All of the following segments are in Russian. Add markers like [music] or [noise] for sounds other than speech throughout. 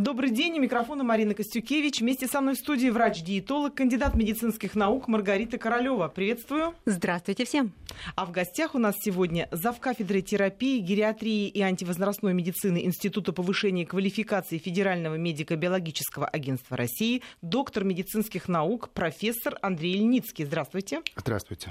Добрый день, у микрофона Марина Костюкевич. Вместе со мной в студии врач-диетолог, кандидат медицинских наук Маргарита Королева. Приветствую. Здравствуйте всем. А в гостях у нас сегодня завкафедры терапии, гериатрии и антивозрастной медицины Института повышения квалификации Федерального медико-биологического агентства России, доктор медицинских наук, профессор Андрей Ильницкий. Здравствуйте. Здравствуйте.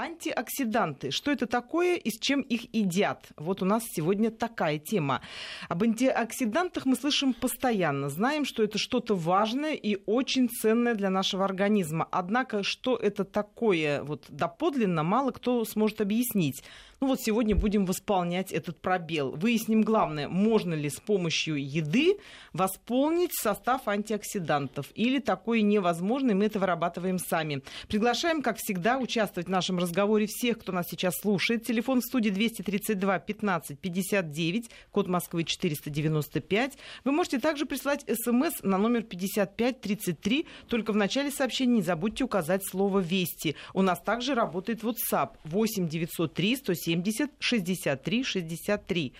Антиоксиданты. Что это такое и с чем их едят? Вот у нас сегодня такая тема. Об антиоксидантах мы слышим постоянно. Знаем, что это что-то важное и очень ценное для нашего организма. Однако, что это такое вот доподлинно, мало кто сможет объяснить. Ну вот сегодня будем восполнять этот пробел. Выясним главное, можно ли с помощью еды восполнить состав антиоксидантов. Или такое невозможно, и мы это вырабатываем сами. Приглашаем, как всегда, участвовать в нашем разговоре всех, кто нас сейчас слушает. Телефон в студии 232 15 59, код Москвы 495. Вы можете также прислать смс на номер 5533. Только в начале сообщения не забудьте указать слово «Вести». У нас также работает WhatsApp 8 903 107 70 63 63.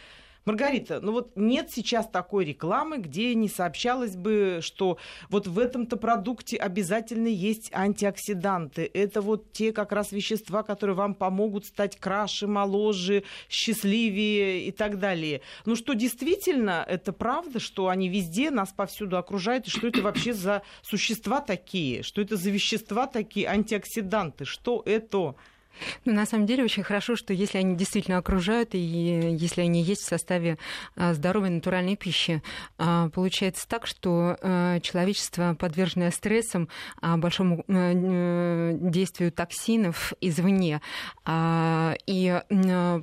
Маргарита, ну вот нет сейчас такой рекламы, где не сообщалось бы, что вот в этом-то продукте обязательно есть антиоксиданты. Это вот те как раз вещества, которые вам помогут стать краше, моложе, счастливее и так далее. Ну что, действительно, это правда, что они везде нас повсюду окружают, и что это вообще за существа такие? Что это за вещества такие, антиоксиданты? Что это? Ну, на самом деле очень хорошо, что если они действительно окружают, и если они есть в составе а, здоровой натуральной пищи, а, получается так, что а, человечество, подверженное стрессам, большому э, действию токсинов извне, и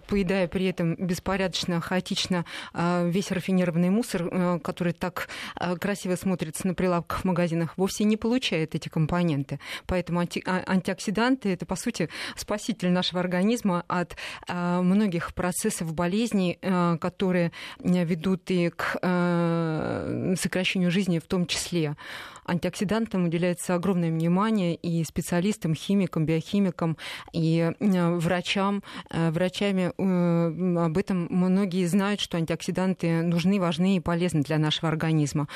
поедая при этом беспорядочно, хаотично весь рафинированный мусор, который так красиво смотрится на прилавках в магазинах, вовсе не получает эти компоненты. Поэтому анти- антиоксиданты это, по сути, спасение спаситель нашего организма от а, многих процессов болезней, а, которые ведут и к сокращению жизни в том числе антиоксидантам уделяется огромное внимание и специалистам, химикам, биохимикам, и э, врачам. Э, врачами э, об этом многие знают, что антиоксиданты нужны, важны и полезны для нашего организма.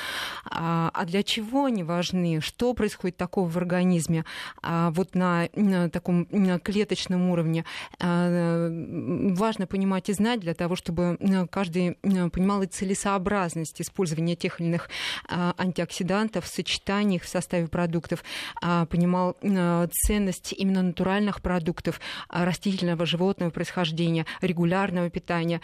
А, а для чего они важны? Что происходит такого в организме? А вот на таком клеточном уровне важно понимать и знать для того, чтобы каждый понимал и целесообразность использования тех или иных антиоксидантов в сочетании сочетаниях в составе продуктов, а, понимал а, ценность именно натуральных продуктов, а, растительного, животного происхождения, регулярного питания,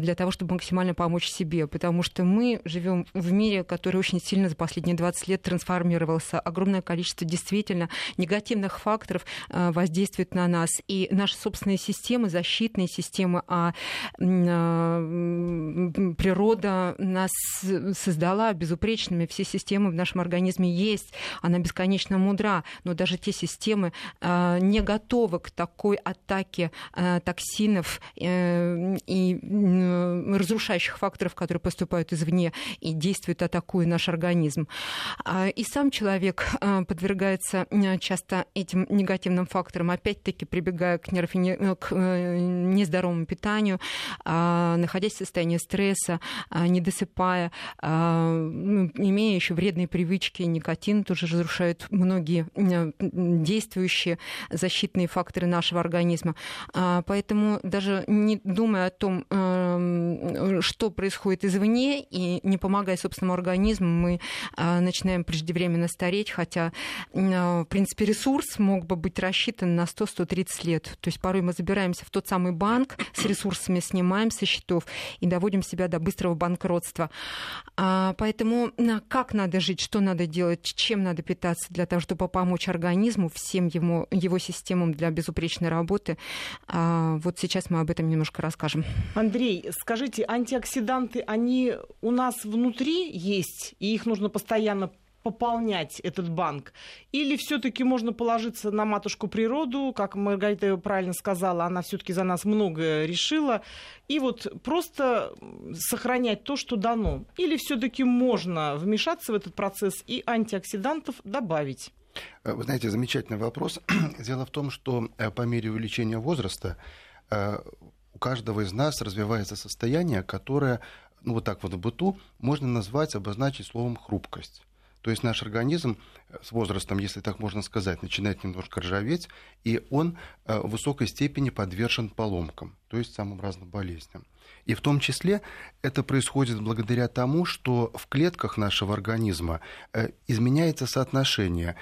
для того, чтобы максимально помочь себе. Потому что мы живем в мире, который очень сильно за последние 20 лет трансформировался. Огромное количество действительно негативных факторов воздействует на нас. И наши собственные системы, защитные системы, а природа нас создала безупречными. Все системы в нашем организме организме есть, она бесконечно мудра, но даже те системы э, не готовы к такой атаке э, токсинов э, и разрушающих факторов, которые поступают извне и действуют, атакуя наш организм. А, и сам человек подвергается часто этим негативным факторам, опять-таки прибегая к, нерафини... к нездоровому питанию, а, находясь в состоянии стресса, а, не досыпая, ну, имея еще вредные привычки, никотин тоже разрушает многие действующие защитные факторы нашего организма. А, поэтому даже не думая о том, эм, что происходит извне, и не помогая собственному организму, мы а, начинаем преждевременно стареть, хотя, в принципе, ресурс мог бы быть рассчитан на 100-130 лет. То есть порой мы забираемся в тот самый банк с ресурсами, снимаем со счетов и доводим себя до быстрого банкротства. А, поэтому как надо жить, что надо делать? чем надо питаться для того, чтобы помочь организму, всем ему, его системам для безупречной работы. А вот сейчас мы об этом немножко расскажем. Андрей, скажите, антиоксиданты, они у нас внутри есть, и их нужно постоянно пополнять этот банк? Или все-таки можно положиться на матушку природу, как Маргарита правильно сказала, она все-таки за нас многое решила, и вот просто сохранять то, что дано? Или все-таки можно вмешаться в этот процесс и антиоксидантов добавить? Э, вы знаете, замечательный вопрос. [clears throat] Дело в том, что э, по мере увеличения возраста э, у каждого из нас развивается состояние, которое ну вот так вот в быту, можно назвать, обозначить словом хрупкость. То есть наш организм э, с возрастом, если так можно сказать, начинает немножко ржаветь, и он э, в высокой степени подвержен поломкам, то есть самым разным болезням. И в том числе это происходит благодаря тому, что в клетках нашего организма э, изменяется соотношение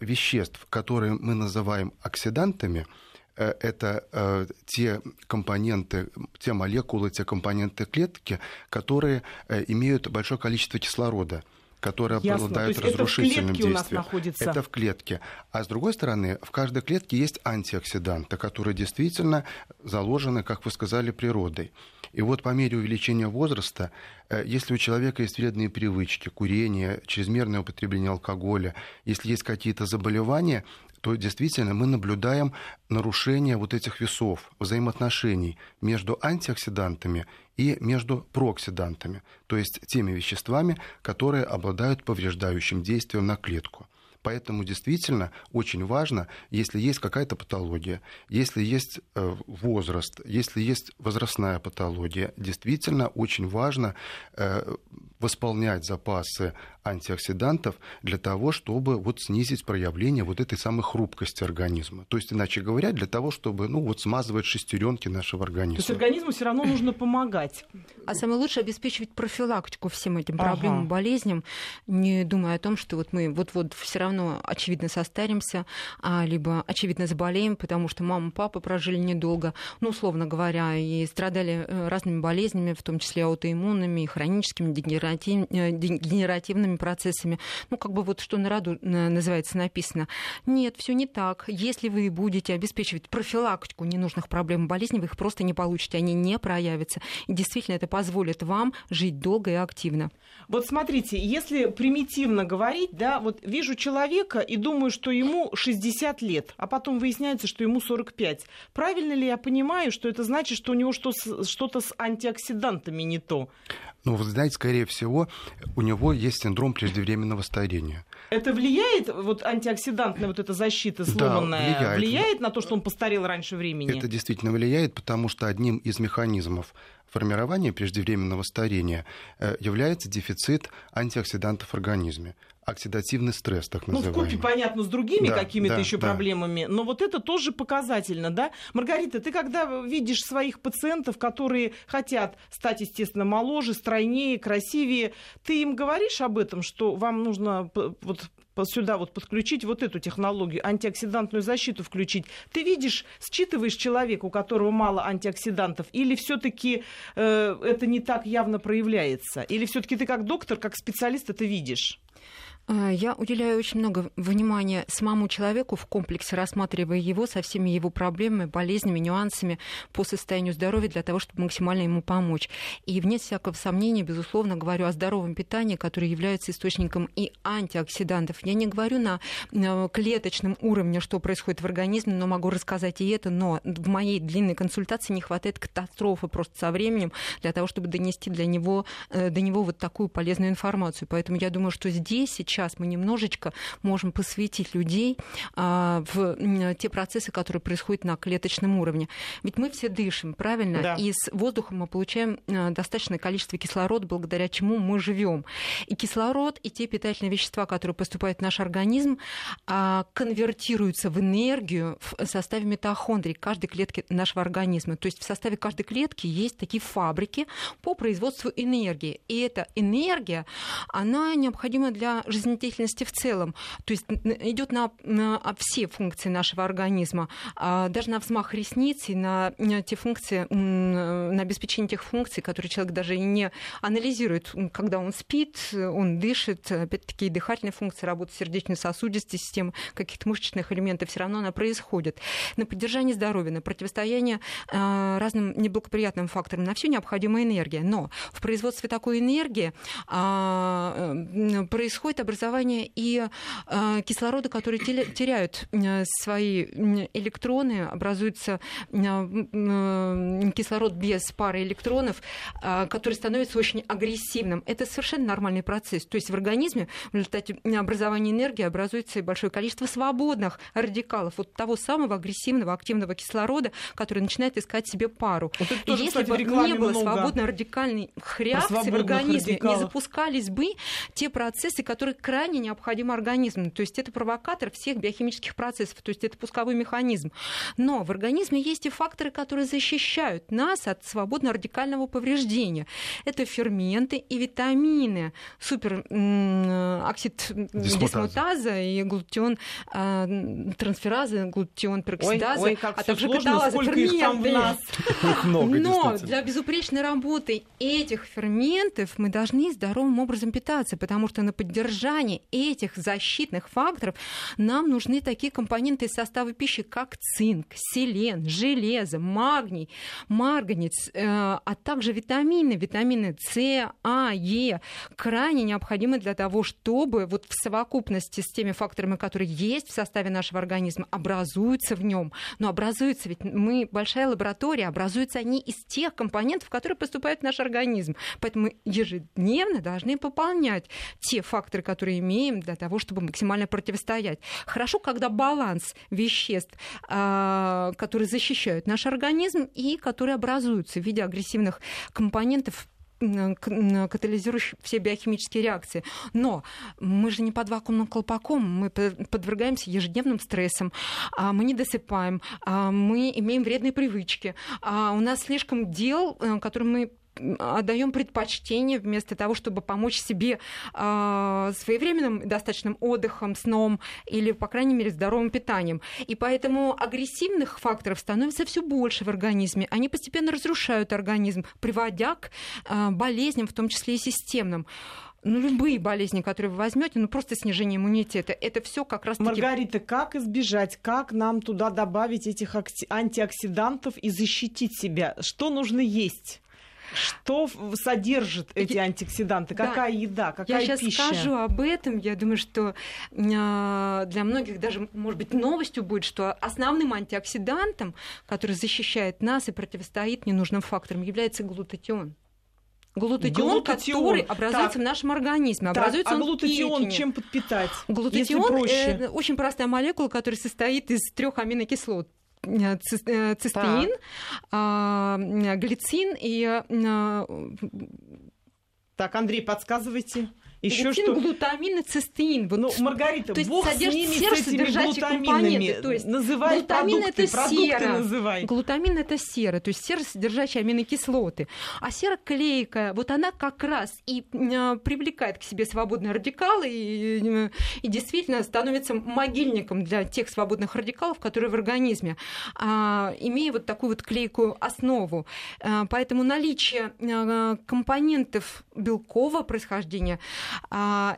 веществ, которые мы называем оксидантами, это те компоненты, те молекулы, те компоненты клетки, которые имеют большое количество кислорода которые Ясно. обладают разрушительным это действием. Это в клетке. А с другой стороны, в каждой клетке есть антиоксиданты, которые действительно заложены, как вы сказали, природой. И вот по мере увеличения возраста, э, если у человека есть вредные привычки, курение, чрезмерное употребление алкоголя, если есть какие-то заболевания, то действительно мы наблюдаем нарушение вот этих весов, взаимоотношений между антиоксидантами и между прооксидантами, то есть теми веществами, которые обладают повреждающим действием на клетку. Поэтому действительно очень важно, если есть какая-то патология, если есть э, возраст, если есть возрастная патология, действительно очень важно э, восполнять запасы антиоксидантов для того, чтобы вот снизить проявление вот этой самой хрупкости организма. То есть, иначе говоря, для того, чтобы ну, вот смазывать шестеренки нашего организма. То есть организму все равно нужно помогать. А самое лучшее обеспечивать профилактику всем этим проблемам, ага. болезням, не думая о том, что вот мы вот-вот все равно очевидно состаримся, а, либо очевидно заболеем, потому что мама, папа прожили недолго, ну, условно говоря, и страдали э, разными болезнями, в том числе аутоиммунными, и хроническими, э, дегенеративными процессами. Ну, как бы вот что на роду называется написано. Нет, все не так. Если вы будете обеспечивать профилактику ненужных проблем и болезней, вы их просто не получите, они не проявятся. И действительно это позволит вам жить долго и активно. Вот смотрите, если примитивно говорить, да, вот вижу человека и думаю, что ему 60 лет, а потом выясняется, что ему 45. Правильно ли я понимаю, что это значит, что у него что-то с антиоксидантами не то? Ну, вы знаете, скорее всего, у него есть синдром преждевременного старения. Это влияет, вот антиоксидантная вот эта защита сломанная, да, влияет. влияет на то, что он постарел раньше времени? Это действительно влияет, потому что одним из механизмов формирования преждевременного старения э, является дефицит антиоксидантов в организме оксидативный стресс, так называемый. Ну, в купе, понятно, с другими да, какими-то да, еще да. проблемами, но вот это тоже показательно, да? Маргарита, ты когда видишь своих пациентов, которые хотят стать, естественно, моложе, стройнее, красивее, ты им говоришь об этом, что вам нужно вот сюда вот подключить вот эту технологию, антиоксидантную защиту включить. Ты видишь, считываешь человека, у которого мало антиоксидантов, или все-таки э, это не так явно проявляется? Или все-таки ты как доктор, как специалист это видишь? А, я уделяю очень много внимания самому человеку в комплексе, рассматривая его со всеми его проблемами, болезнями, нюансами по состоянию здоровья для того, чтобы максимально ему помочь. И вне всякого сомнения, безусловно, говорю о здоровом питании, которое является источником и антиоксидантов. Я не говорю на клеточном уровне, что происходит в организме, но могу рассказать и это, но в моей длинной консультации не хватает катастрофы просто со временем для того, чтобы донести для него, э, до него вот такую полезную информацию. Поэтому я думаю, что здесь сейчас сейчас мы немножечко можем посвятить людей а, в те процессы, которые происходят на клеточном уровне. Ведь мы все дышим, правильно? Да. И с воздухом мы получаем а, достаточное количество кислорода, благодаря чему мы живем. И кислород, и те питательные вещества, которые поступают в наш организм, а, конвертируются в энергию в составе митохондрий каждой клетки нашего организма. То есть в составе каждой клетки есть такие фабрики по производству энергии. И эта энергия, она необходима для жизни жизнедеятельности в целом. То есть идет на, на все функции нашего организма, а даже на взмах ресниц и на те функции, на обеспечение тех функций, которые человек даже и не анализирует, когда он спит, он дышит, опять-таки дыхательные функции, работа сердечно-сосудистой системы, каких-то мышечных элементов, все равно она происходит. На поддержание здоровья, на противостояние а, разным неблагоприятным факторам, на все необходима энергия. Но в производстве такой энергии а, происходит образование и э, кислорода, которые теряют э, свои электроны, образуется кислород без пары электронов, который становится очень агрессивным. Это совершенно нормальный процесс. То есть в организме в результате образования энергии образуется большое количество свободных радикалов, вот того самого агрессивного, активного кислорода, который начинает искать себе пару. Вот и тоже, если кстати, бы не было много свободно-радикальных реакций в организме, радикалов. не запускались бы те процессы, которые крайне необходимы организму. То есть это провокатор всех биохимических процессов, то есть это пусковой механизм. Но в организме есть и факторы, которые защищают нас от свободно-радикального повреждения. Это ферменты и витамины, супероксид дисмутаза и глутион а, трансферазы, глутион пероксидаза, ой, ой, как а также каталаза, ферменты. [laughs] Но для безупречной работы этих ферментов мы должны здоровым образом питаться, потому что на поддержание этих защитных факторов нам нужны такие компоненты из состава пищи, как цинк, селен, железо, магний, марганец, э, а также витамины, витамины С, А, Е, крайне необходимы для того, чтобы вот в совокупности с теми факторами, которые есть в составе нашего организма, образуются в нем. Но образуются, ведь мы большая лаборатория, образуются они из тех компонентов, которые поступают в наш организм. Поэтому ежедневно должны пополнять те факторы, которые имеем для того, чтобы максимально противостоять. Хорошо, когда баланс веществ, а, которые защищают наш организм и которые образуются в виде агрессивных компонентов катализирующих все биохимические реакции. Но мы же не под вакуумным колпаком, мы подвергаемся ежедневным стрессам, а мы не досыпаем, а мы имеем вредные привычки, у нас слишком дел, э, которые мы отдаем предпочтение вместо того, чтобы помочь себе э, своевременным достаточным отдыхом, сном или, по крайней мере, здоровым питанием. И поэтому агрессивных факторов становится все больше в организме. Они постепенно разрушают организм, приводя к э, болезням, в том числе и системным ну, любые болезни, которые вы возьмете, ну, просто снижение иммунитета, это все как раз таки... Маргарита, как избежать, как нам туда добавить этих антиоксидантов и защитить себя? Что нужно есть? Что содержит эти антиоксиданты? Какая да. еда? Какая я пища? Я сейчас скажу об этом. Я думаю, что а, для многих даже, может быть, новостью будет, что основным антиоксидантом, который защищает нас и противостоит ненужным факторам, является глутатион. Глутатион, глутатион, который образуется так. в нашем организме. Образуется так, а глутатион чем подпитать? Глутатион проще? очень простая молекула, которая состоит из трех аминокислот Э, э, цистеин, а, глицин и... Так, Андрей, подсказывайте. Еще что? глутамин и цистеин. Вот, ну, Маргарита, то есть бог с ними, с этими глутаминами. То есть называй глутамин продукты, это продукты сера. называй. Глутамин это сера, то есть серосодержащие аминокислоты. А сера клейкая, вот она как раз и э, привлекает к себе свободные радикалы и, и действительно становится могильником для тех свободных радикалов, которые в организме, а, имея вот такую вот клейкую основу. А, поэтому наличие а, компонентов белкового происхождения а,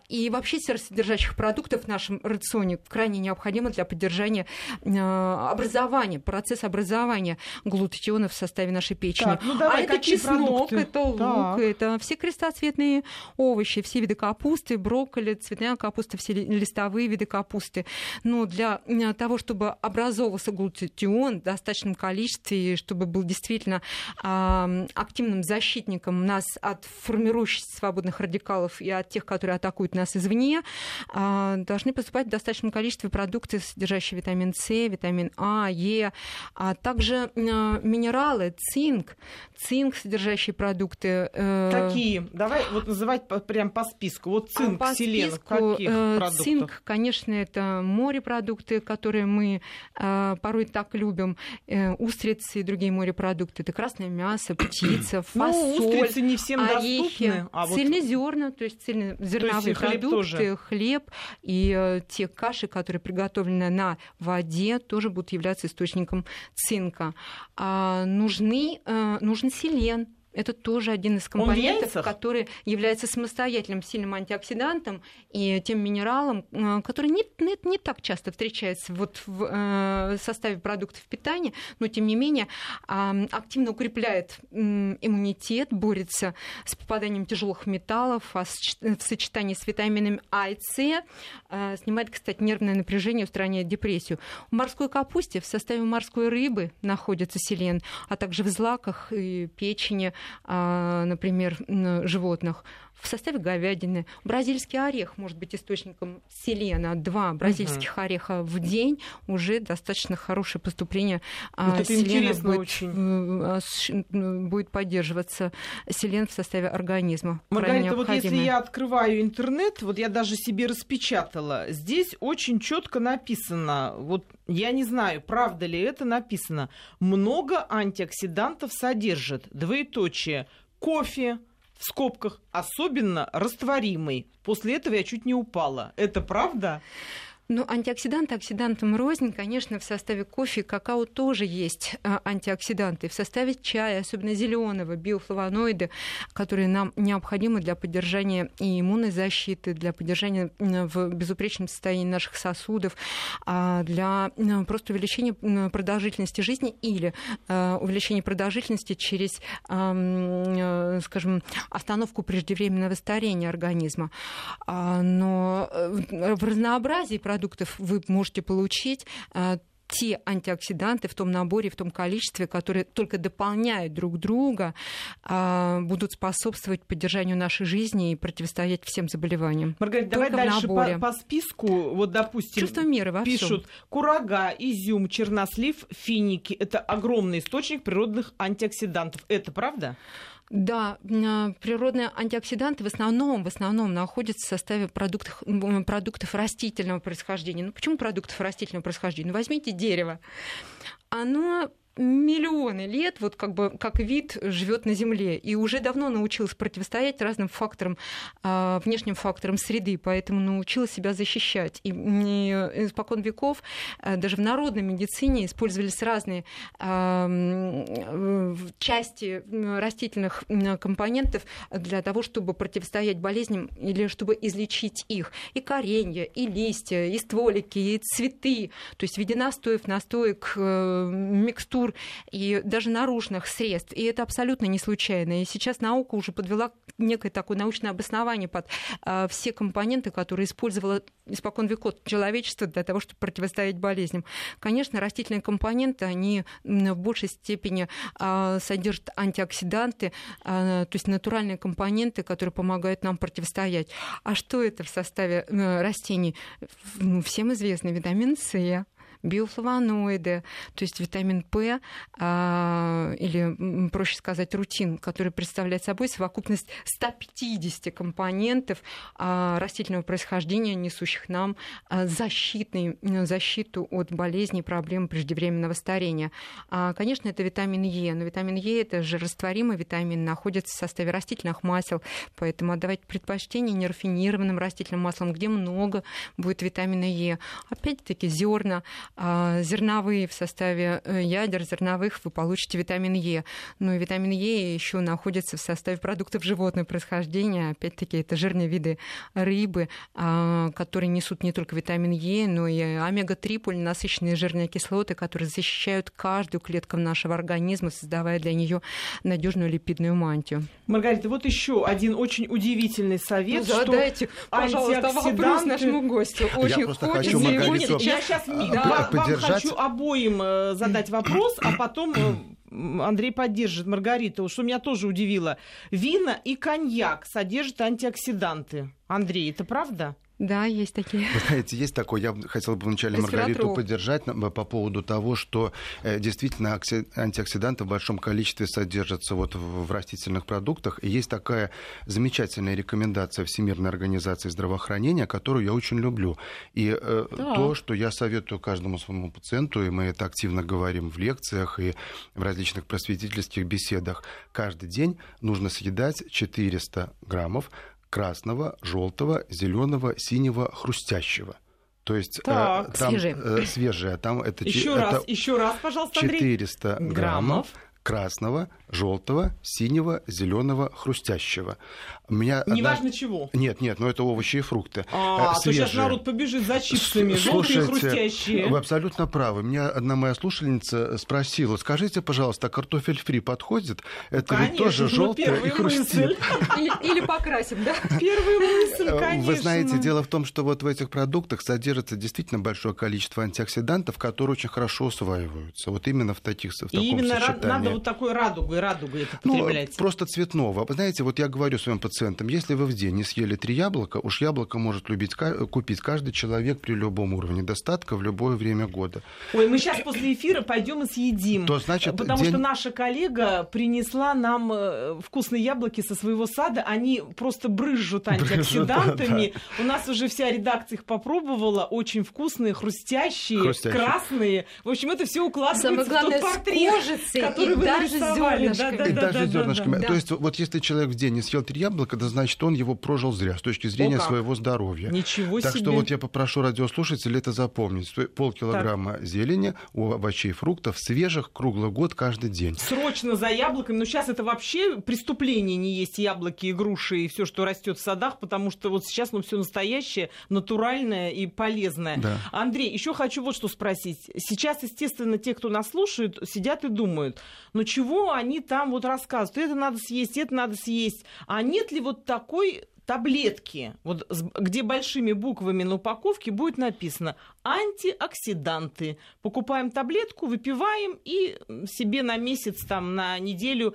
и вообще серосодержащих продуктов в нашем рационе крайне необходимо для поддержания а, образования, процесса образования глутатионов в составе нашей печени. Так, ну давай, а это чеснок, продукты? это лук, так. это все крестоцветные овощи, все виды капусты, брокколи, цветная капуста, все листовые виды капусты. Но для того, чтобы образовывался глутатион в достаточном количестве, и чтобы был действительно а, активным защитником нас от формирующихся свободных радикалов и от тех тех, которые атакуют нас извне, а, должны поступать в достаточном количестве продукты, содержащие витамин С, витамин А, Е, а также а, минералы, цинк, цинк, содержащие продукты. Э, Какие? Давай вот называть прям по списку. Вот цинк, по селен, списку, каких э, продуктов? Цинк, конечно, это морепродукты, которые мы порой так любим, э, устрицы и другие морепродукты. Это красное мясо, птица, ну, фасоль, ну, устрицы не всем орехи, доступны. А цельнозерна, то есть цельно зерновые продукты, тоже. хлеб и э, те каши, которые приготовлены на воде, тоже будут являться источником цинка. А, нужны, э, нужен селен, Это тоже один из компонентов, который является самостоятельным сильным антиоксидантом и тем минералом, э, который не, не, не так часто встречается вот в э, составе продуктов питания, но тем не менее э, активно укрепляет э, иммунитет, борется с попаданием тяжелых металлов, а в сочетании с витаминами А и С э, снимает, кстати, нервное напряжение, устраняет депрессию. В морской капусте в составе морской рыбы находится селен, а также в злаках и печени, а, например, животных в составе говядины. Бразильский орех может быть источником селена. Два бразильских угу. ореха в день уже достаточно хорошее поступление а, вот селена будет, очень. Э, э, будет поддерживаться селен в составе организма. Маргарита, вот если я открываю интернет, вот я даже себе распечатала, здесь очень четко написано, вот я не знаю, правда ли это написано, много антиоксидантов содержит, двоеточие, кофе, в скобках, особенно растворимый. После этого я чуть не упала. Это правда? Ну, антиоксиданты оксидантам рознь. Конечно, в составе кофе и какао тоже есть а, антиоксиданты. В составе чая, особенно зеленого, биофлавоноиды, которые нам необходимы для поддержания и иммунной защиты, для поддержания в безупречном состоянии наших сосудов, а, для просто увеличения продолжительности жизни или а, увеличения продолжительности через, скажем, остановку преждевременного старения организма. Но э, в разнообразии продуктов продуктов вы можете получить а, те антиоксиданты в том наборе, в том количестве, которые только дополняют друг друга, а, будут способствовать поддержанию нашей жизни и противостоять всем заболеваниям. Маргарита, только давай дальше по, по списку. Вот, допустим, Чувство меры во пишут всем. курага, изюм, чернослив, финики. Это огромный источник природных антиоксидантов. Это правда? Да, а, природные антиоксиданты в основном, в основном находятся в составе продуктов, продуктов растительного происхождения. Ну почему продуктов растительного происхождения? Ну возьмите дерево. Оно миллионы лет, вот как бы как вид живет на Земле, и уже давно научилась противостоять разным факторам, а, внешним факторам среды, поэтому научилась себя защищать. И испокон веков а, даже в народной медицине использовались разные а, части растительных компонентов для того, чтобы противостоять болезням или чтобы излечить их. И коренья, и листья, и стволики, и цветы, то есть в виде настоев, настоек, э, микстур, процедур и даже наружных средств. И это абсолютно не случайно. И сейчас наука уже подвела некое такое научное обоснование под э, все компоненты, которые использовало испокон веков человечество для того, чтобы противостоять болезням. Конечно, растительные компоненты, они в большей степени э, содержат антиоксиданты, э, то есть натуральные компоненты, которые помогают нам противостоять. А что это в составе э, растений? Всем известно витамин С, биофлавоноиды, то есть витамин П, а, или, проще сказать, рутин, который представляет собой совокупность 150 компонентов а, растительного происхождения, несущих нам а, защитный, защиту от болезней, проблем преждевременного старения. Конечно, это витамин Е, но витамин Е это же растворимый витамин, находится в составе растительных масел, поэтому отдавать предпочтение нерафинированным растительным маслам, где много будет витамина Е. Опять-таки зерна, зерновые в составе э, ядер зерновых вы получите витамин Е. Но и витамин Е еще находится в составе продуктов животного происхождения. Опять-таки, это жирные виды рыбы, а, которые несут не только витамин Е, но и омега-3 полинасыщенные жирные кислоты, которые защищают каждую клетку нашего организма, создавая для нее надежную липидную мантию. Маргарита, вот еще один очень удивительный совет, ну, задайте, что пожалуйста, вопрос нашему гостю. Очень я хочется хочу Маргариту... Я сейчас да, поддержать. Вам хочу обоим э, задать вопрос, а потом э, Андрей поддержит Маргариту, что меня тоже удивило. Вина и коньяк содержат антиоксиданты. Андрей, это правда? Да, есть такие. Вы знаете, есть такое. Я хотел бы вначале Маргариту поддержать по поводу того, что э, действительно антиоксиданты в большом количестве содержатся вот в растительных продуктах. И есть такая замечательная рекомендация Всемирной организации здравоохранения, которую я очень люблю. И э, да. то, что я советую каждому своему пациенту, и мы это активно говорим в лекциях и в различных просветительских беседах, каждый день нужно съедать 400 граммов красного, желтого, зеленого, синего, хрустящего. То есть э, так, э, там свежие. Э, свежие, там это еще это раз, еще раз, пожалуйста, Андрей. 400 граммов красного, желтого, синего, зеленого, хрустящего. Меня Неважно одна... чего. Нет, нет, но это овощи и фрукты. А, э, то сейчас народ побежит за чипсами, желтые хрустящие. Вы абсолютно правы. Меня одна моя слушательница спросила, скажите, пожалуйста, а картофель фри подходит? Это конечно, ведь тоже желтое и хрустит. Или, или покрасим, да? Первая мысль, конечно. Вы знаете, дело в том, что вот в этих продуктах содержится действительно большое количество антиоксидантов, которые очень хорошо усваиваются. Вот именно в таких в таком именно сочетании. надо вот такой радугой, радугой это ну. Ну, просто цветного. Вы знаете, вот я говорю своим пациентам, если вы в день не съели три яблока, уж яблоко может любить, купить каждый человек при любом уровне достатка в любое время года. Ой, мы сейчас после эфира пойдем и съедим. То значит, потому день... что наша коллега принесла нам э, вкусные яблоки со своего сада. Они просто брызжут [laughs] антиоксидантами. У нас уже вся редакция их попробовала. Очень вкусные, хрустящие, красные. В общем, это все укладывается в тот портрет, который вы нарисовали. И даже зернышками. То есть, вот если человек в день не съел три яблока, это значит, он его прожил зря с точки зрения своего здоровья. Ничего так себе. что вот я попрошу радиослушателей это запомнить. Полкилограмма так. зелени, овощей, фруктов, свежих, круглый год, каждый день. Срочно за яблоками. Но сейчас это вообще преступление не есть яблоки и груши и все, что растет в садах, потому что вот сейчас ну, все настоящее, натуральное и полезное. Да. Андрей, еще хочу вот что спросить. Сейчас, естественно, те, кто нас слушает, сидят и думают, ну чего они там вот рассказывают? Это надо съесть, это надо съесть. А нет ли вот такой таблетки, вот где большими буквами на упаковке будет написано антиоксиданты. Покупаем таблетку, выпиваем и себе на месяц, там, на неделю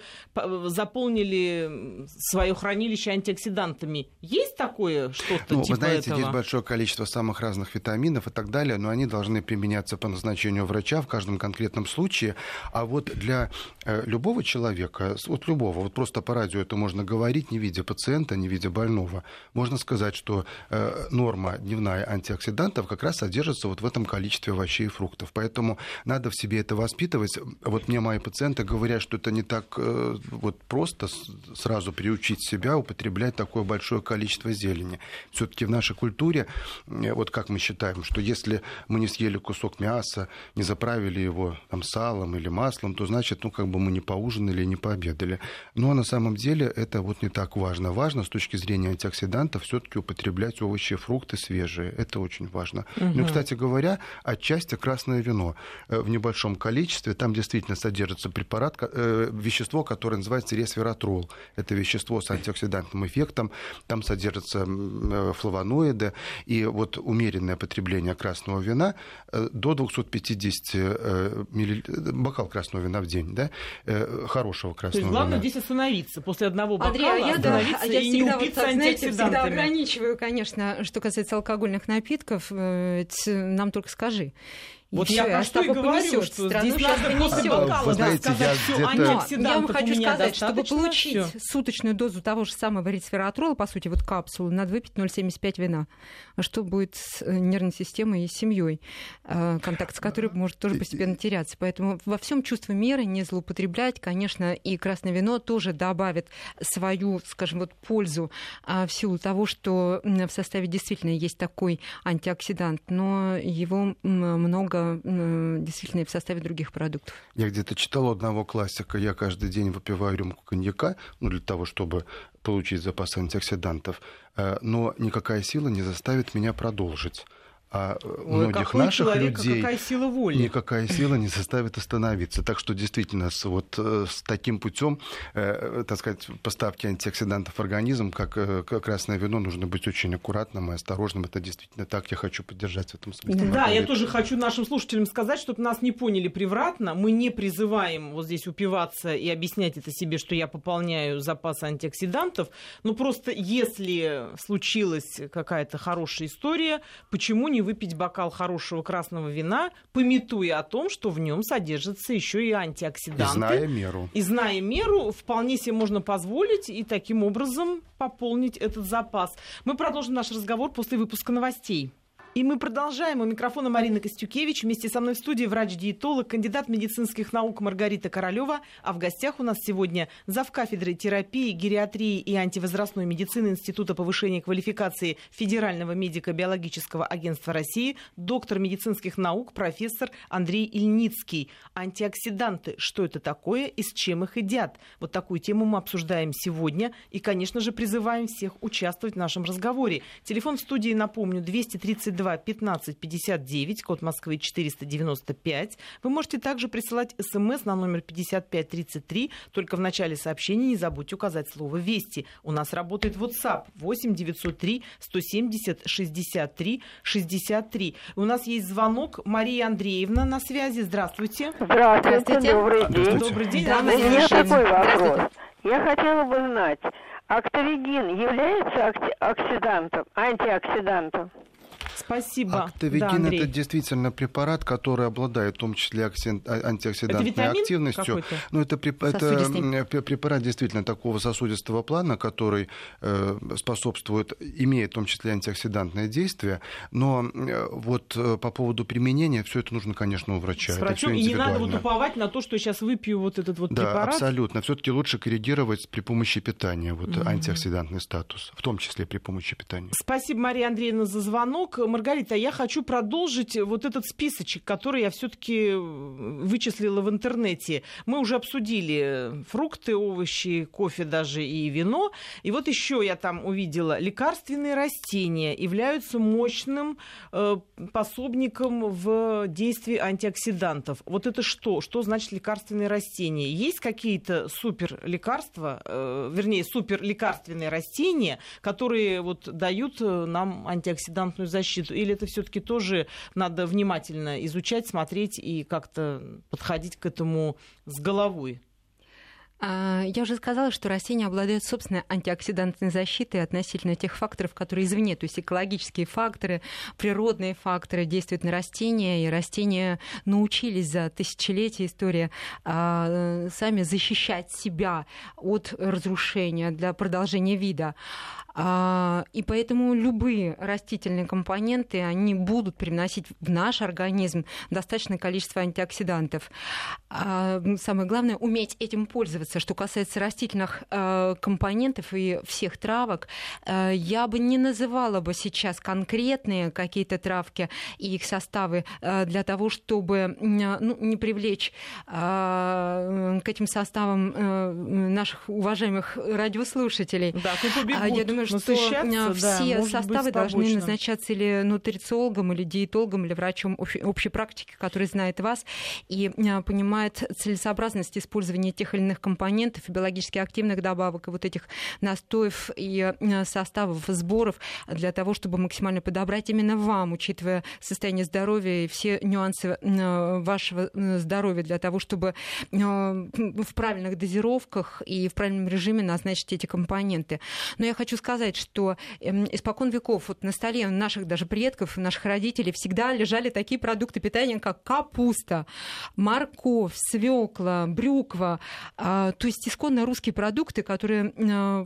заполнили свое хранилище антиоксидантами. Есть такое что-то ну, типа Вы знаете, этого? есть большое количество самых разных витаминов и так далее, но они должны применяться по назначению врача в каждом конкретном случае. А вот для э, любого человека, вот любого, вот просто по радио это можно говорить, не видя пациента, не видя больного, можно сказать, что э, норма дневная антиоксидантов как раз содержится находится вот в этом количестве овощей и фруктов. Поэтому надо в себе это воспитывать. Вот мне мои пациенты говорят, что это не так э, вот просто сразу приучить себя употреблять такое большое количество зелени. Все-таки в нашей культуре, э, вот как мы считаем, что если мы не съели кусок мяса, не заправили его там, салом или маслом, то значит, ну, как бы мы не поужинали, не пообедали. Но на самом деле это вот не так важно. Важно с точки зрения антиоксидантов все-таки употреблять овощи и фрукты свежие. Это очень важно. Угу. Ну, кстати, кстати говоря, отчасти красное вино э, в небольшом количестве. Там действительно содержится препарат, э, вещество, которое называется ресвератрол. Это вещество с антиоксидантным эффектом. Там содержатся э, флавоноиды. И вот умеренное потребление красного вина до 250 мл... бокал красного вина в день, да, хорошего красного То есть главное вина. здесь остановиться после одного бокала, Андрей, а я, да, я и всегда, не вот, знаете, всегда ограничиваю, конечно, что касается алкогольных напитков нам только скажи. Вот я про что и говорю, что здесь надо после бокала да, сказать, все, Я вам хочу сказать, чтобы получить всё. суточную дозу того же самого ресвератрола, по сути, вот капсулу, надо выпить 0,75 вина. А что будет с э, нервной системой и семьей, э, контакт с которой может тоже постепенно теряться. Поэтому во всем чувство меры, не злоупотреблять, конечно, и красное вино тоже добавит свою, скажем, вот пользу а, в силу того, что в составе действительно есть такой антиоксидант, но его много действительно и в составе других продуктов. Я где-то читал одного классика, я каждый день выпиваю рюмку коньяка, ну, для того, чтобы получить запас антиоксидантов, э, но никакая сила не заставит меня продолжить а Ой, многих наших человека, людей какая сила воли. никакая сила не заставит остановиться. Так что действительно с, вот, э, с таким путем, э, так сказать, поставки антиоксидантов в организм, как, э, как красное вино, нужно быть очень аккуратным и осторожным. Это действительно так. Я хочу поддержать в этом смысле. Да, я тоже хочу нашим слушателям сказать, чтобы нас не поняли превратно. Мы не призываем вот здесь упиваться и объяснять это себе, что я пополняю запас антиоксидантов. Но просто если случилась какая-то хорошая история, почему не выпить бокал хорошего красного вина, пометуя о том, что в нем содержатся еще и антиоксиданты. И зная меру. И зная меру, вполне себе можно позволить и таким образом пополнить этот запас. Мы продолжим наш разговор после выпуска новостей. И мы продолжаем. У микрофона Марина Костюкевич. Вместе со мной в студии врач-диетолог, кандидат медицинских наук Маргарита Королева. А в гостях у нас сегодня зав. кафедры терапии, гериатрии и антивозрастной медицины Института повышения квалификации Федерального медико-биологического агентства России, доктор медицинских наук, профессор Андрей Ильницкий. Антиоксиданты. Что это такое и с чем их едят? Вот такую тему мы обсуждаем сегодня. И, конечно же, призываем всех участвовать в нашем разговоре. Телефон в студии, напомню, 232 2 15 59, код Москвы 495. Вы можете также присылать смс на номер 5533. Только в начале сообщения не забудьте указать слово «Вести». У нас работает WhatsApp 8 903 170 63 63. У нас есть звонок. Мария Андреевна на связи. Здравствуйте. Здравствуйте. Здравствуйте. Добрый день. Добрый день. Да, У меня такой вопрос. Я хотела бы знать, актовигин является оксидантом, антиоксидантом? Спасибо. Актовигин да, это действительно препарат, который обладает в том числе а, антиоксидантной это активностью. Ну, это, это препарат действительно такого сосудистого плана, который э, способствует, имеет в том числе антиоксидантное действие. Но э, вот э, по поводу применения все это нужно, конечно, у врача. С врачом, и не надо вот уповать на то, что сейчас выпью вот этот вот да, препарат. абсолютно. Все-таки лучше коррегировать при помощи питания вот, mm-hmm. антиоксидантный статус, в том числе при помощи питания. Спасибо, Мария Андреевна, за звонок. Маргарита, я хочу продолжить вот этот списочек, который я все-таки вычислила в интернете. Мы уже обсудили фрукты, овощи, кофе даже и вино. И вот еще я там увидела, лекарственные растения являются мощным э, пособником в действии антиоксидантов. Вот это что? Что значит лекарственные растения? Есть какие-то супер лекарства, э, вернее, супер лекарственные растения, которые вот дают э, нам антиоксидантную защиту? Защиту? Или это все-таки тоже надо внимательно изучать, смотреть и как-то подходить к этому с головой? А, я уже сказала, что растения обладают собственной антиоксидантной защитой относительно тех факторов, которые извне, то есть экологические факторы, природные факторы действуют на растения, и растения научились за тысячелетия истории а, сами защищать себя от разрушения для продолжения вида. А, и поэтому любые растительные компоненты, они будут привносить в наш организм достаточное количество антиоксидантов. Самое главное, уметь этим пользоваться. Что касается растительных а, компонентов и всех травок, я бы не называла бы сейчас конкретные какие-то травки и их составы для того, чтобы ну, не привлечь к этим составам наших уважаемых радиослушателей. Да, Я думаю, что э, все да, составы должны назначаться или нутрициологом, или диетологом, или врачом общей практики, который знает вас и э, понимает целесообразность использования тех или иных компонентов, биологически активных добавок, и вот этих настоев и э, составов, сборов для того, чтобы максимально подобрать именно вам, учитывая состояние здоровья и все нюансы вашего здоровья, для того, чтобы в правильных дозировках и в правильном режиме назначить эти компоненты. Но я хочу сказать, что эм, испокон веков вот на столе наших даже предков, наших родителей всегда лежали такие продукты питания, как капуста, морковь, свекла, брюква. А, то есть исконно русские продукты, которые а,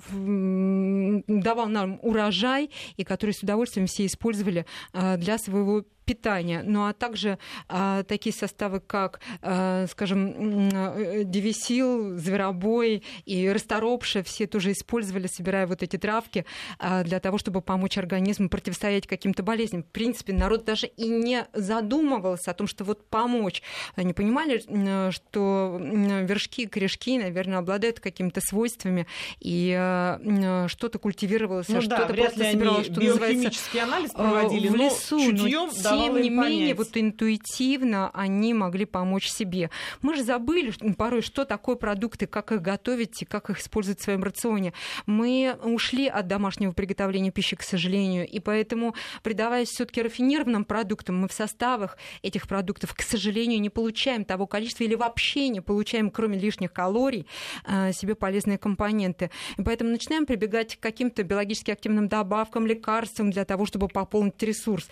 давал нам урожай и которые с удовольствием все использовали а, для своего питания, ну а также а, такие составы, как, а, скажем, э, девисил, зверобой и расторопша, все тоже использовали, собирая вот эти травки а, для того, чтобы помочь организму противостоять каким-то болезням. В принципе, народ даже и не задумывался о том, что вот помочь. Они понимали, что вершки, корешки, наверное, обладают какими-то свойствами, и а, что-то культивировалось, ну, что-то да, просто собиралось, что называется, анализ проводили, в лесу, но чутьем тем не менее, вот интуитивно они могли помочь себе. Мы же забыли порой, что такое продукты, как их готовить и как их использовать в своем рационе. Мы ушли от домашнего приготовления пищи, к сожалению, и поэтому, предаваясь все-таки рафинированным продуктам, мы в составах этих продуктов, к сожалению, не получаем того количества или вообще не получаем, кроме лишних калорий, э, себе полезные компоненты. И поэтому начинаем прибегать к каким-то биологически активным добавкам, лекарствам для того, чтобы пополнить ресурс.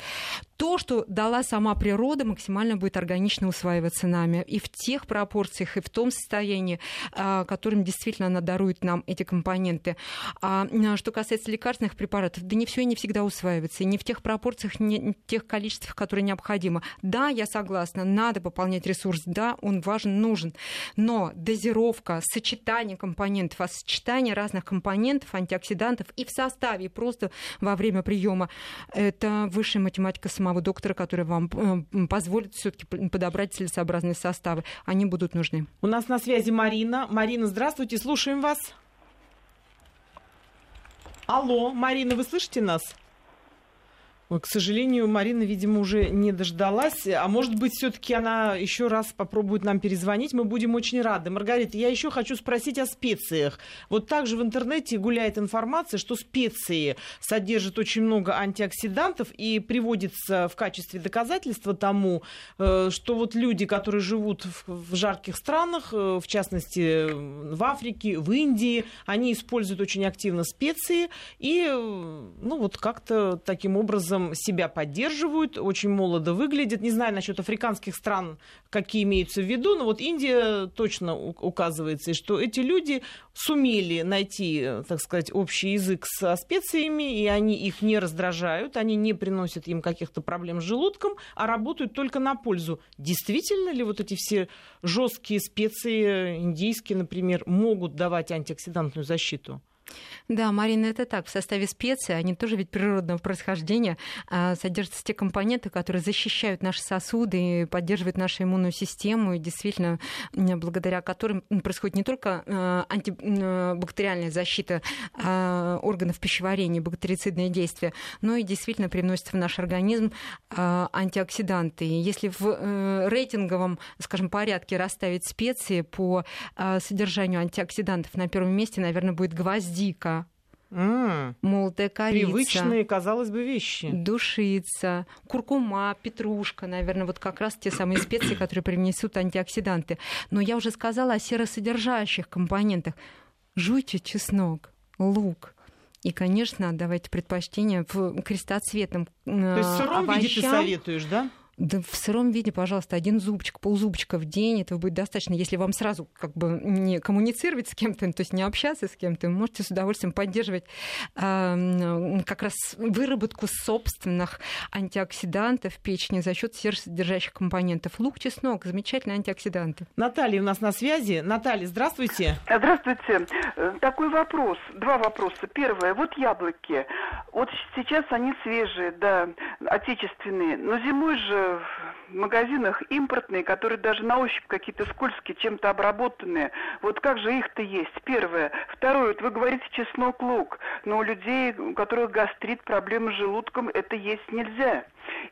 То, что дала сама природа, максимально будет органично усваиваться нами. И в тех пропорциях, и в том состоянии, а, которым действительно она дарует нам эти компоненты. А что касается лекарственных препаратов, да не все и не всегда усваивается, и не в тех пропорциях, не в тех количествах, которые необходимо. Да, я согласна, надо пополнять ресурс, да, он важен, нужен, но дозировка, сочетание компонентов, а сочетание разных компонентов, антиоксидантов и в составе, и просто во время приема, это высшая математика самого доктора, которая вам э, позволит все-таки подобрать целесообразные составы. Они будут нужны. У нас на связи Марина. Марина, здравствуйте, слушаем вас. Алло, Марина, вы слышите нас? Ой, к сожалению, Марина, видимо, уже не дождалась. А может быть, все-таки она еще раз попробует нам перезвонить. Мы будем очень рады. Маргарита, я еще хочу спросить о специях. Вот также в интернете гуляет информация, что специи содержат очень много антиоксидантов и приводится в качестве доказательства тому, э, что вот люди, которые живут в жарких странах, э, в частности в Африке, в Индии, они используют очень активно специи и, э, ну вот как-то таким образом образом себя поддерживают, очень молодо выглядят. Не знаю насчет африканских стран, какие имеются в виду, но вот Индия точно указывается, что эти люди сумели найти, так сказать, общий язык со специями, и они их не раздражают, они не приносят им каких-то проблем с желудком, а работают только на пользу. Действительно ли вот эти все жесткие специи, индийские, например, могут давать антиоксидантную защиту? Да, Марина, это так. В составе специй, они тоже ведь природного происхождения, а, содержатся те компоненты, которые защищают наши сосуды и поддерживают нашу иммунную систему, и действительно, благодаря которым происходит не только а, антибактериальная защита а, органов пищеварения, бактерицидные действия, но и действительно приносят в наш организм антиоксиданты. Если в э, рейтинговом, скажем, порядке расставить специи по содержанию антиоксидантов на первом месте, наверное, будет гвоздика, Mm. Молотая корица. Привычные, казалось бы, вещи. Душица, куркума, петрушка, наверное, вот как раз те самые специи, которые принесут антиоксиданты. Но я уже сказала о серосодержащих компонентах. Жуйте чеснок, лук, и, конечно, давайте предпочтение в крестоцветном То есть в сыром овощам. виде ты советуешь, да? Да в сыром виде, пожалуйста, один зубчик, ползубчика в день, этого будет достаточно. Если вам сразу как бы не коммуницировать с кем-то, то есть не общаться с кем-то, вы можете с удовольствием поддерживать э, как раз выработку собственных антиоксидантов в печени за счет серосодержащих компонентов. Лук, чеснок, замечательные антиоксиданты. Наталья у нас на связи. Наталья, здравствуйте. Здравствуйте. Э, такой вопрос, два вопроса. Первое, вот яблоки. Вот сейчас они свежие, да, отечественные, но зимой же в магазинах импортные, которые даже на ощупь какие-то скользкие, чем-то обработанные. Вот как же их-то есть? Первое. Второе, вот вы говорите чеснок, лук, но у людей, у которых гастрит, проблемы с желудком, это есть нельзя.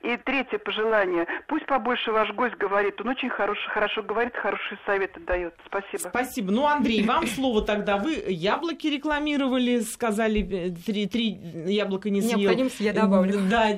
И третье пожелание. Пусть побольше ваш гость говорит. Он очень хороший, хорошо говорит, хорошие советы дает. Спасибо. Спасибо. Ну, Андрей, вам слово тогда. Вы яблоки рекламировали, сказали, э, три, три яблока не съел. Необходимость я добавлю. Да,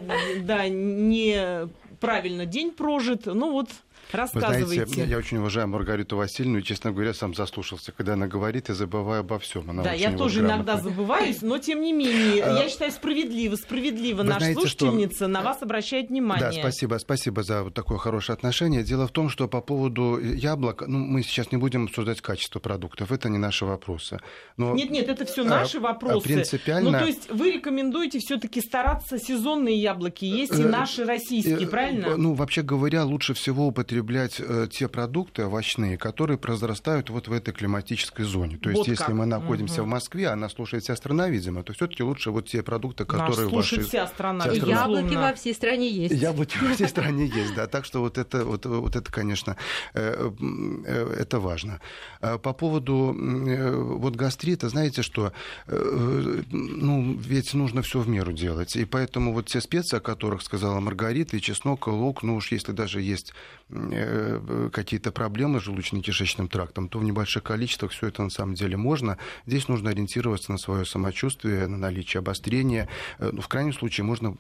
да, не правильно день прожит. Ну вот Рассказывайте. Вы знаете, я очень уважаю Маргариту Васильевну и, честно говоря, сам заслушался, когда она говорит и забываю обо всем. Она да, я тоже иногда забываюсь, но тем не менее, а, [laughs] я считаю справедливо, справедливо Вы наша знаете, слушательница что... на вас обращает внимание. Да, спасибо, спасибо за вот такое хорошее отношение. Дело в том, что по поводу яблок, ну, мы сейчас не будем обсуждать качество продуктов, это не наши вопросы. Но... Нет, нет, это все наши а, вопросы. Принципиально... Ну, то есть вы рекомендуете все-таки стараться сезонные яблоки есть и э, наши российские, э, правильно? Ну, вообще говоря, лучше всего употреблять употреблять э, те продукты овощные, которые произрастают вот в этой климатической зоне. То есть, вот если мы находимся угу. в Москве, она слушает вся страна, видимо, то все-таки лучше вот те продукты, которые Нас ваши... вся страна. Вся страна. Яблоки во всей стране есть. Яблоки во всей [laughs] стране есть, да. Так что вот это, вот, вот это, конечно, э, э, это важно. А по поводу вот гастрита, знаете что, ну, ведь нужно все в меру делать. И поэтому вот те специи, о которых сказала Маргарита, и чеснок, и лук, ну уж если даже есть Э, какие-то проблемы с желудочно-кишечным трактом, то в небольших количествах все это на самом деле можно. Здесь нужно ориентироваться на свое самочувствие, на наличие обострения. Э, ну, в крайнем случае можно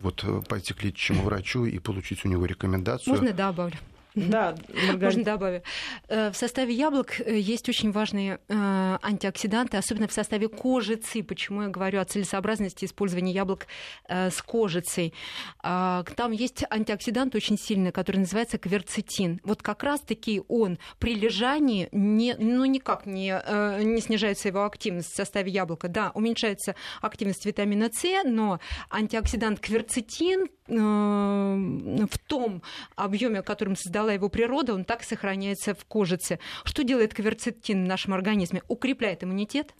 вот пойти к лечащему врачу и получить у него рекомендацию. Можно добавлю? Да, Можно добавить. Э, в составе яблок э, есть очень важные э, антиоксиданты, особенно в составе кожицы. Почему я говорю о целесообразности использования яблок с кожицей? А, там есть антиоксидант очень сильный, который называется кверцетин. Вот как раз-таки он при лежании не, ну, никак не, не снижается его активность в составе яблока. Да, уменьшается активность витамина С, но антиоксидант кверцетин в том объеме, которым создала его природа, он так сохраняется в кожице. Что делает кверцетин в нашем организме? Укрепляет иммунитет,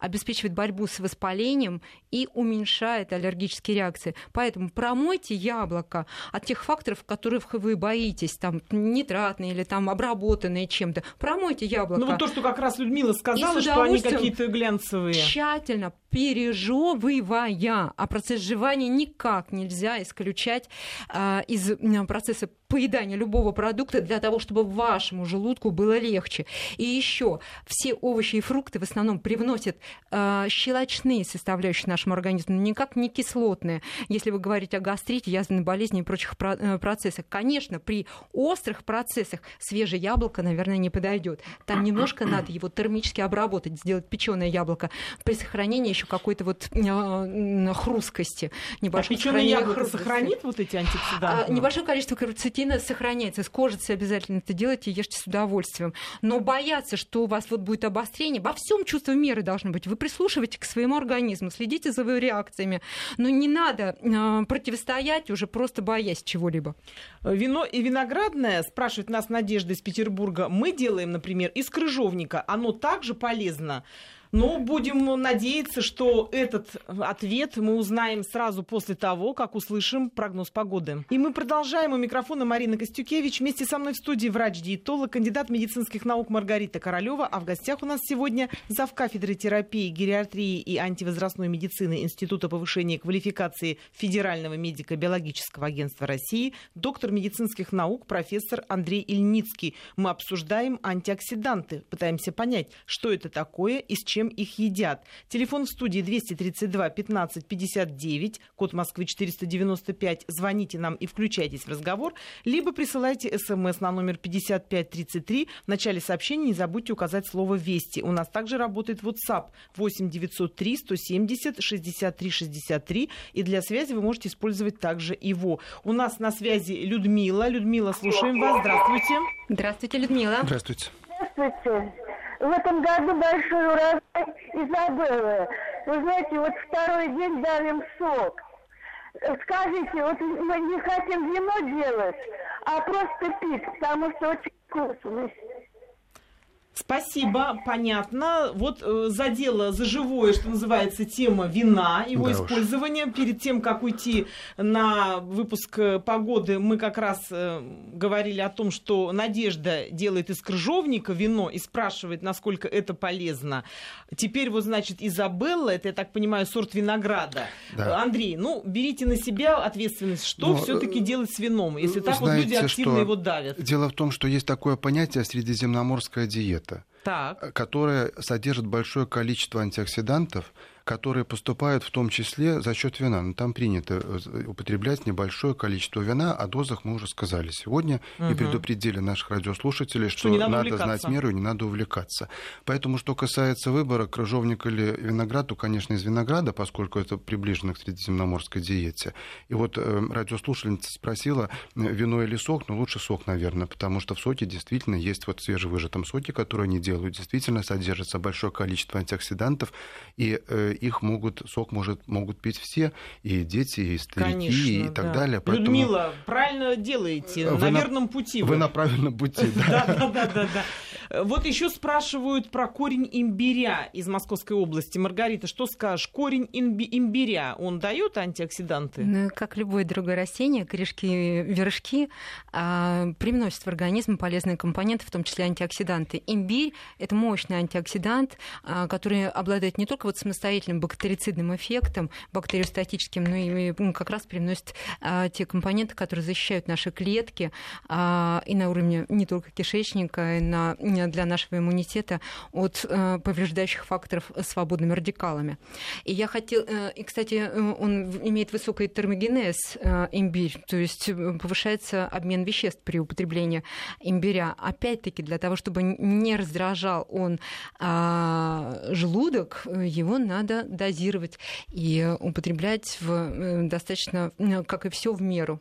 обеспечивает борьбу с воспалением и уменьшает аллергические реакции. Поэтому промойте яблоко от тех факторов, которых вы боитесь, там нитратные или там обработанные чем-то. Промойте яблоко. Ну вот то, что как раз Людмила сказала, что они какие-то глянцевые. Тщательно пережевывая, а процесс жевания никак нельзя исключать э, из процесса поедания любого продукта для того, чтобы вашему желудку было легче. И еще все овощи и фрукты в основном привносят э, щелочные составляющие нашему организму, никак не кислотные. Если вы говорите о гастрите, язвенной болезни и прочих про- э, процессах, конечно, при острых процессах свежее яблоко, наверное, не подойдет. Там немножко надо его термически обработать, сделать печеное яблоко при сохранении еще какой-то вот э, хрусткости. Небольшое а печеное яблоко хрусткости. сохранит вот эти антиоксиданты? А, небольшое количество карцетина картина сохраняется. С кожицей обязательно это делайте, ешьте с удовольствием. Но бояться, что у вас вот будет обострение, во всем чувство меры должно быть. Вы прислушиваете к своему организму, следите за его реакциями. Но не надо э, противостоять уже просто боясь чего-либо. Вино и виноградное, спрашивает нас Надежда из Петербурга, мы делаем, например, из крыжовника. Оно также полезно. Ну, будем надеяться, что этот ответ мы узнаем сразу после того, как услышим прогноз погоды. И мы продолжаем. У микрофона Марина Костюкевич. Вместе со мной в студии врач-диетолог, кандидат медицинских наук Маргарита Королева. А в гостях у нас сегодня зав. кафедры терапии, гериатрии и антивозрастной медицины Института повышения квалификации Федерального медико-биологического агентства России, доктор медицинских наук, профессор Андрей Ильницкий. Мы обсуждаем антиоксиданты, пытаемся понять, что это такое и с чем чем их едят. Телефон в студии 232 15 59, код Москвы 495. Звоните нам и включайтесь в разговор, либо присылайте смс на номер 5533. В начале сообщения не забудьте указать слово «Вести». У нас также работает WhatsApp 8 903 170 63 63. И для связи вы можете использовать также его. У нас на связи Людмила. Людмила, слушаем вас. Здравствуйте. Здравствуйте, Людмила. Здравствуйте. Здравствуйте в этом году большой урожай Изабеллы. Вы знаете, вот второй день давим сок. Скажите, вот мы не хотим вино делать, а просто пить, потому что очень вкусно. Спасибо, понятно. Вот э, задела за живое, что называется, тема вина, его да использования. Уж. Перед тем, как уйти на выпуск э, погоды, мы как раз э, говорили о том, что Надежда делает из крыжовника вино и спрашивает, насколько это полезно. Теперь вот, значит, Изабелла, это, я так понимаю, сорт винограда. Да. Андрей, ну, берите на себя ответственность, что Но, все-таки э, делать с вином, если так знаете, вот люди активно его давят. Дело в том, что есть такое понятие средиземноморская диета так. которая содержит большое количество антиоксидантов, которые поступают в том числе за счет вина. Но там принято э, употреблять небольшое количество вина, о дозах мы уже сказали сегодня угу. и предупредили наших радиослушателей, что, что надо, надо знать меру и не надо увлекаться. Поэтому, что касается выбора, крыжовник или виноград, то, конечно, из винограда, поскольку это приближено к средиземноморской диете. И вот э, радиослушательница спросила, э, вино или сок, но ну, лучше сок, наверное, потому что в соке действительно есть вот свежевыжатом соке, который они делают, действительно содержится большое количество антиоксидантов, и э, их могут, сок может, могут пить все, и дети, и старики, Конечно, и так да. далее. Поэтому... Людмила, правильно делаете, вы на верном пути. Вы, вы на правильном пути, [laughs] да. Да, да, да, да. Вот еще спрашивают про корень имбиря из Московской области. Маргарита, что скажешь? Корень имбиря, он дает антиоксиданты? Ну, как любое другое растение, корешки, вершки а, привносят в организм полезные компоненты, в том числе антиоксиданты. Имбирь – это мощный антиоксидант, а, который обладает не только вот самостоятельной замечательным бактерицидным эффектом, бактериостатическим, ну и как раз приносит а, те компоненты, которые защищают наши клетки а, и на уровне не только кишечника, и на, для нашего иммунитета от а, повреждающих факторов свободными радикалами. И я хотел, э, и, кстати, он имеет высокий термогенез, э, имбирь, то есть повышается обмен веществ при употреблении имбиря. Опять-таки, для того, чтобы не раздражал он а, желудок, его надо дозировать и употреблять в э, достаточно, как и все, в меру.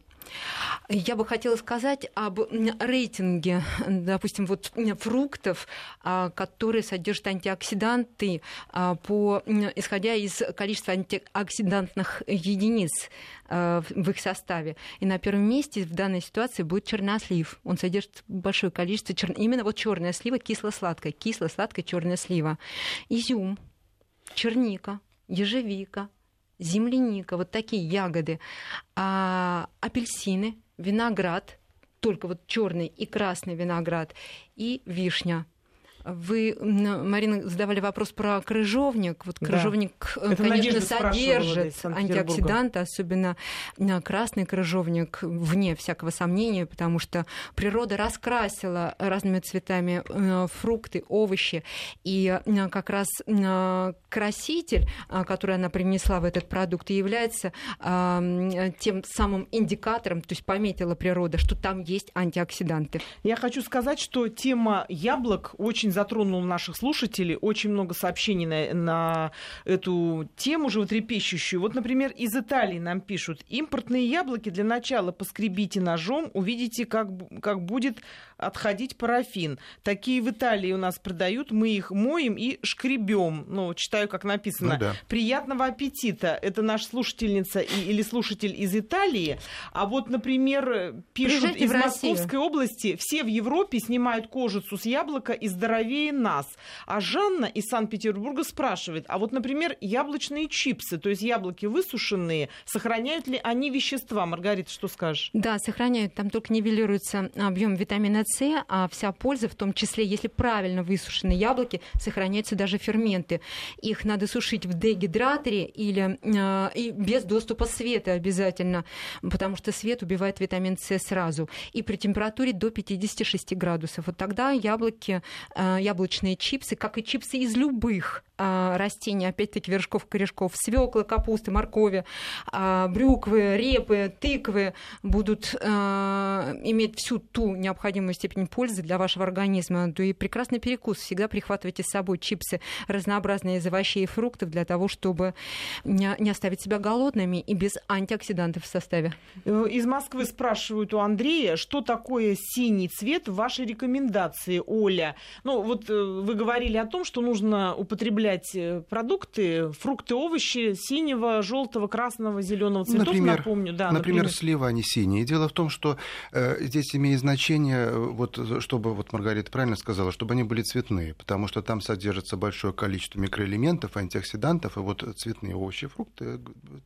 Я бы хотела сказать об рейтинге, допустим, вот фруктов, а, которые содержат антиоксиданты, а, по, исходя из количества антиоксидантных единиц а, в их составе. И на первом месте в данной ситуации будет чернослив. Он содержит большое количество чер... именно вот черная слива кисло-сладкая, кисло-сладкая черная слива. Изюм, черника, ежевика, земляника, вот такие ягоды, а, апельсины, виноград, только вот черный и красный виноград, и вишня. Вы, Марина, задавали вопрос про крыжовник. Вот крыжовник, да. Э, Это конечно, содержит антиоксиданты, особенно э, красный крыжовник, вне всякого сомнения, потому что природа раскрасила разными цветами э, фрукты, овощи, и как раз краситель, который она принесла в этот продукт, является тем самым индикатором, то есть пометила природа, что там есть антиоксиданты. Я хочу сказать, что тема яблок очень очень затронул наших слушателей. Очень много сообщений на, на эту тему животрепещущую. Вот, например, из Италии нам пишут. Импортные яблоки для начала поскребите ножом, увидите, как, как будет отходить парафин. Такие в Италии у нас продают, мы их моем и шкребем. Ну, читаю, как написано. Ну, да. Приятного аппетита. Это наша слушательница или слушатель из Италии. А вот, например, пишут Приезжайте из Московской области, все в Европе снимают кожицу с яблока и здоровее нас. А Жанна из Санкт-Петербурга спрашивает, а вот, например, яблочные чипсы, то есть яблоки высушенные, сохраняют ли они вещества? Маргарита, что скажешь? Да, сохраняют. Там только нивелируется объем витамина С, а вся польза, в том числе, если правильно высушены яблоки, сохраняются даже ферменты. Их надо сушить в дегидраторе или э, и без доступа света обязательно, потому что свет убивает витамин С сразу. И при температуре до 56 градусов. Вот тогда яблоки, э, яблочные чипсы, как и чипсы из любых э, растений, опять-таки вершков, корешков, свеклы, капусты, моркови, э, брюквы, репы, тыквы будут э, иметь всю ту необходимую степень пользы для вашего организма. То и прекрасный перекус. Всегда прихватывайте с собой чипсы разнообразные из овощей и фруктов для того, чтобы не, не оставить себя голодными и без антиоксидантов в составе. Э, из Москвы спрашивают у Андрея, что такое синий цвет в вашей рекомендации, Оля? Ну, вот э, вы говорили о том, что нужно употреблять э, продукты, фрукты, овощи синего, желтого, красного, зеленого цветов, например, напомню. Да, например, например, слива, они синие. Дело в том, что э, здесь имеет значение, вот, чтобы, вот Маргарита правильно сказала, чтобы они были цветные, потому что там содержится большое количество микроэлементов, антиоксидантов, и вот цветные овощи и фрукты.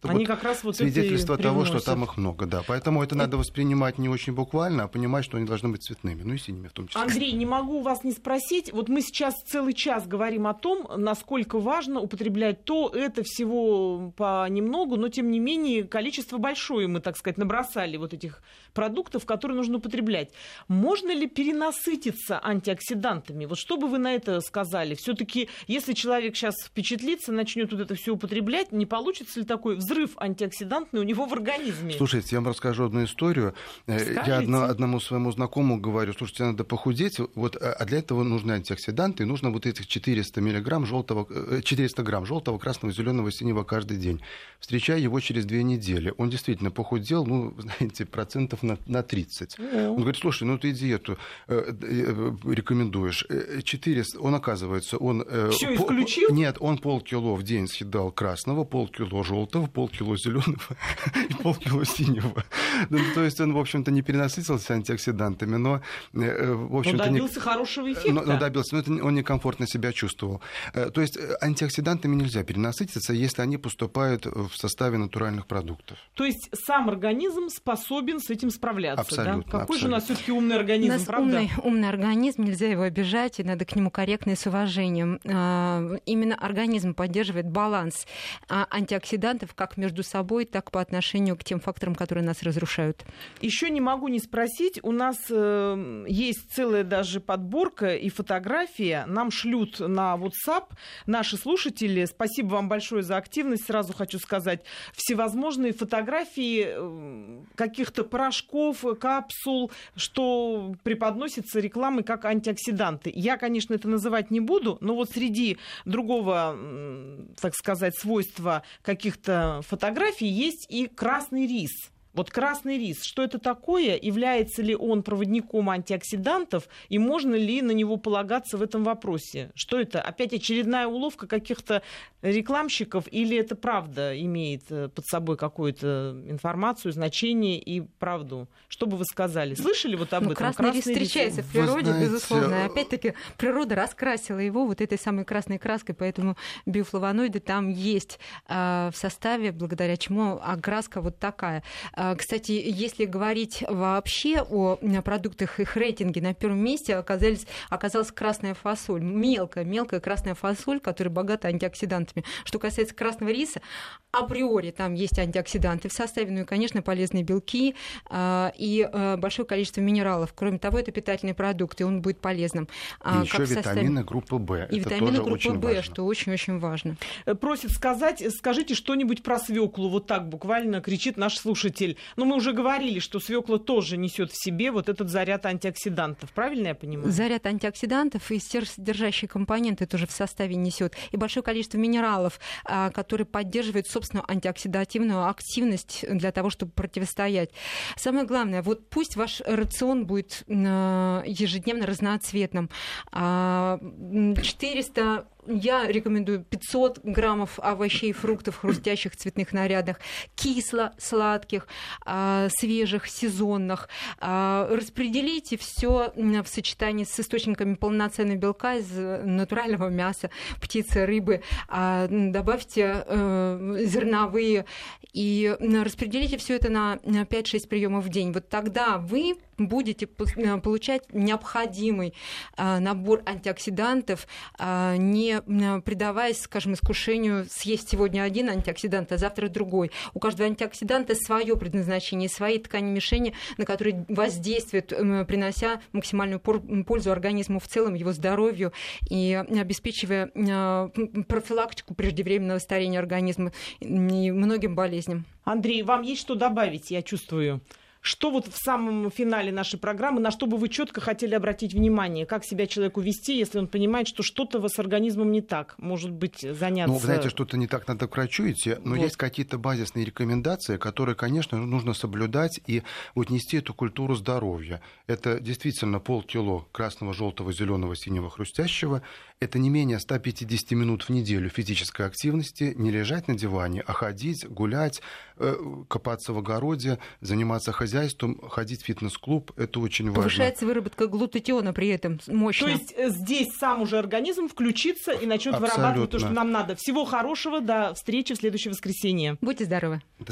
Они вот как раз вот свидетельство того, что там их много, да. Поэтому это надо воспринимать не очень буквально, а понимать, что они должны быть цветными, ну и синими в том числе. Андрей, не могу вас не спросить. Вот мы сейчас целый час говорим о том, насколько важно употреблять то, это всего понемногу, но тем не менее количество большое мы, так сказать, набросали вот этих продуктов, которые нужно употреблять. Можно ли перенасытиться антиоксидантами? Вот что бы вы на это сказали? Все-таки, если человек сейчас впечатлится, начнет вот это все употреблять, не получится ли такой взрыв антиоксидантный у него в организме? Слушайте, я вам расскажу одну историю. Э, Скажите. Я одно, одному своему знакомому говорю, слушайте, надо похудеть, вот, а, а для этого нужны антиоксиданты, и нужно вот этих 400 миллиграмм желтого, 400 э, грамм желтого, красного, зеленого, синего каждый день. Встречаю его через две недели. Он действительно похудел, ну, [laughs] знаете, процентов на, на 30. Mm-hmm. Он говорит, слушай, ну ты диету э, э, рекомендуешь. 400, он оказывается, он... Все по, исключил? Нет, он полкило в день съедал красного, полкило желтого, полкило зеленого [laughs] и полкило синего. Ну, то есть он, в общем-то, не перенасытился антиоксидантами, но, э, в общем-то... Но добился не... хорошего эффекта. Но, но добился, но это он некомфортно себя чувствовал. Э, то есть э, антиоксидантами нельзя перенасытиться, если они поступают в составе натуральных продуктов. То есть сам организм способен с этим справляться, абсолютно, да? Какой абсолютно. же у нас все-таки умный организм, у нас правда? Умный, умный организм, нельзя его обижать, и надо к нему корректно и с уважением. А, именно организм поддерживает баланс а, антиоксидантов как между собой, так по отношению к тем факторам, которые нас разрушают. Еще не могу не спросить, у нас э, есть целая даже подборка и фотография. Нам шлют на WhatsApp наши слушатели. Спасибо вам большое за активность. Сразу хочу сказать, всевозможные фотографии э, каких-то порошков, капсул, что преподносится рекламой как антиоксиданты. Я, конечно, это называть не буду, но вот среди другого, так сказать, свойства каких-то фотографий есть и красный рис. Вот красный рис, что это такое? Является ли он проводником антиоксидантов? И можно ли на него полагаться в этом вопросе? Что это? Опять очередная уловка каких-то рекламщиков? Или это правда имеет э, под собой какую-то информацию, значение и правду? Что бы вы сказали? Слышали вот об ну, этом? Красный, красный рис встречается рис? в природе, знаете... безусловно. И опять-таки природа раскрасила его вот этой самой красной краской, поэтому биофлавоноиды там есть э, в составе, благодаря чему окраска вот такая. А, кстати, если говорить вообще о продуктах, их рейтинге на первом месте оказались, оказалась красная фасоль. Мелкая, мелкая красная фасоль, которая богата антиоксидантами. Что касается красного риса, априори там есть антиоксиданты в составе, ну и, конечно, полезные белки а, и а, большое количество минералов. Кроме того, это питательный продукт, и он будет полезным. И еще витамины составе... группы В. И это витамины группы В, что очень-очень важно. Э, просит сказать, скажите что-нибудь про свеклу. Вот так буквально кричит наш слушатель. Но мы уже говорили, что свекла тоже несет в себе вот этот заряд антиоксидантов. Правильно я понимаю? Заряд антиоксидантов и содержащие компоненты тоже в составе несет. И большое количество минералов, а, которые поддерживают, собственно, антиоксидативную активность для того, чтобы противостоять. Самое главное, вот пусть ваш рацион будет ежедневно разноцветным. 400 а, я рекомендую 500 граммов овощей, фруктов, хрустящих цветных нарядах, кисло-сладких, а, свежих, сезонных. А, распределите все в сочетании с источниками полноценного белка из натурального мяса, птицы, рыбы. А, добавьте э, зерновые и распределите все это на 5-6 приемов в день. Вот тогда вы будете э, получать необходимый набор антиоксидантов, не не предаваясь, скажем, искушению съесть сегодня один антиоксидант, а завтра другой. У каждого антиоксиданта свое предназначение, свои ткани мишени, на которые воздействуют, принося максимальную пользу организму в целом, его здоровью и обеспечивая а, профилактику преждевременного старения организма и многим болезням. Андрей, вам есть что добавить, я чувствую? Что вот в самом финале нашей программы, на что бы вы четко хотели обратить внимание? Как себя человеку вести, если он понимает, что что-то с организмом не так? Может быть, заняться... Ну, знаете, что-то не так, надо к врачу идти, но вот. есть какие-то базисные рекомендации, которые, конечно, нужно соблюдать и вот нести эту культуру здоровья. Это действительно полкило красного, желтого, зеленого, синего, хрустящего. Это не менее 150 минут в неделю физической активности, не лежать на диване, а ходить, гулять, э, копаться в огороде, заниматься хозяйством, ходить в фитнес-клуб. Это очень важно. Повышается выработка глутатиона при этом мощно. То есть э, здесь сам уже организм включится и начнет вырабатывать то, что нам надо. Всего хорошего. До встречи в следующее воскресенье. Будьте здоровы. До